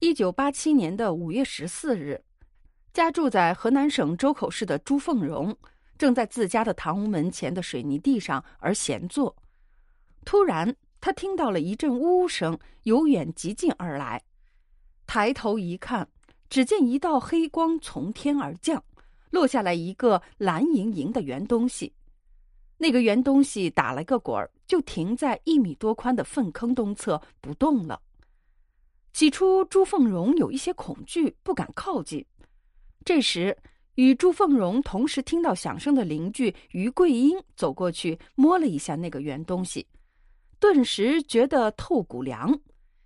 一九八七年的五月十四日，家住在河南省周口市的朱凤荣，正在自家的堂屋门前的水泥地上而闲坐。突然，他听到了一阵呜呜声，由远及近而来。抬头一看，只见一道黑光从天而降，落下来一个蓝莹莹的圆东西。那个圆东西打了个滚儿，就停在一米多宽的粪坑东侧不动了。起初，朱凤荣有一些恐惧，不敢靠近。这时，与朱凤荣同时听到响声的邻居于桂英走过去，摸了一下那个圆东西，顿时觉得透骨凉。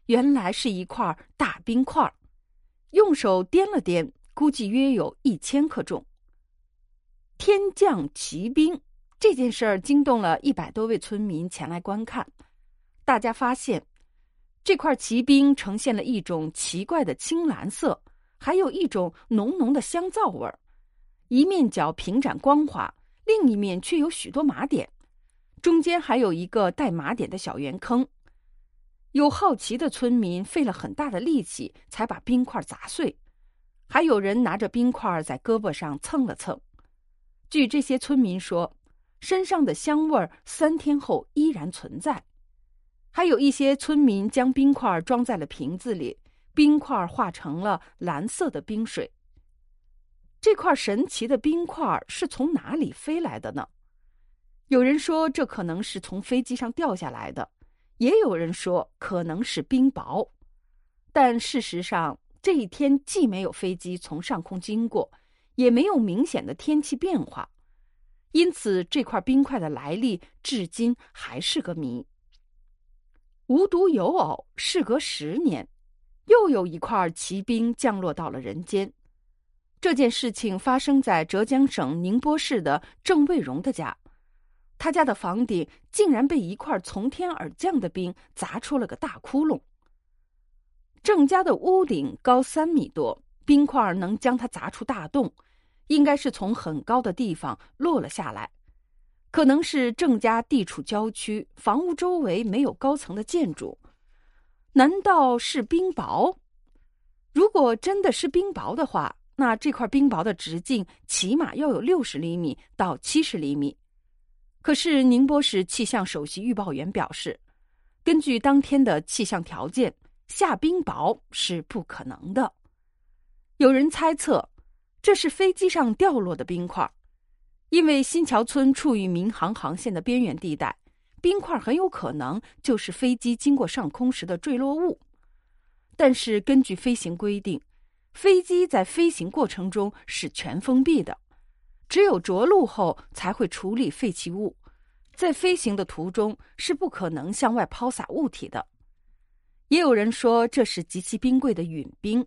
原来是一块大冰块，用手掂了掂，估计约有一千克重。天降奇冰。这件事儿惊动了一百多位村民前来观看，大家发现，这块奇冰呈现了一种奇怪的青蓝色，还有一种浓浓的香皂味儿。一面角平展光滑，另一面却有许多麻点，中间还有一个带麻点的小圆坑。有好奇的村民费了很大的力气才把冰块砸碎，还有人拿着冰块在胳膊上蹭了蹭。据这些村民说。身上的香味儿三天后依然存在，还有一些村民将冰块装在了瓶子里，冰块化成了蓝色的冰水。这块神奇的冰块是从哪里飞来的呢？有人说这可能是从飞机上掉下来的，也有人说可能是冰雹。但事实上，这一天既没有飞机从上空经过，也没有明显的天气变化。因此，这块冰块的来历至今还是个谜。无独有偶，事隔十年，又有一块奇冰降落到了人间。这件事情发生在浙江省宁波市的郑卫荣的家，他家的房顶竟然被一块从天而降的冰砸出了个大窟窿。郑家的屋顶高三米多，冰块能将它砸出大洞。应该是从很高的地方落了下来，可能是郑家地处郊区，房屋周围没有高层的建筑。难道是冰雹？如果真的是冰雹的话，那这块冰雹的直径起码要有六十厘米到七十厘米。可是宁波市气象首席预报员表示，根据当天的气象条件，下冰雹是不可能的。有人猜测。这是飞机上掉落的冰块，因为新桥村处于民航航线的边缘地带，冰块很有可能就是飞机经过上空时的坠落物。但是根据飞行规定，飞机在飞行过程中是全封闭的，只有着陆后才会处理废弃物，在飞行的途中是不可能向外抛洒物体的。也有人说这是极其冰贵的陨冰，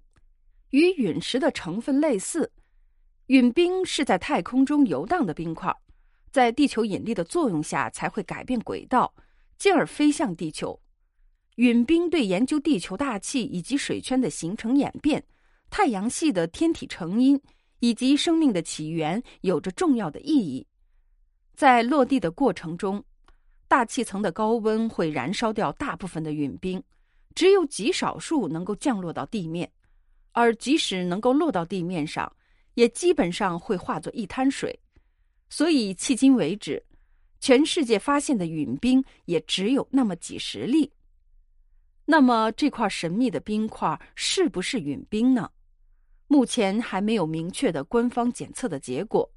与陨石的成分类似。陨冰是在太空中游荡的冰块，在地球引力的作用下才会改变轨道，进而飞向地球。陨冰对研究地球大气以及水圈的形成演变、太阳系的天体成因以及生命的起源有着重要的意义。在落地的过程中，大气层的高温会燃烧掉大部分的陨冰，只有极少数能够降落到地面，而即使能够落到地面上。也基本上会化作一滩水，所以迄今为止，全世界发现的陨冰也只有那么几十粒。那么这块神秘的冰块是不是陨冰呢？目前还没有明确的官方检测的结果，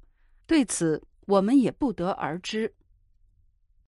对此我们也不得而知。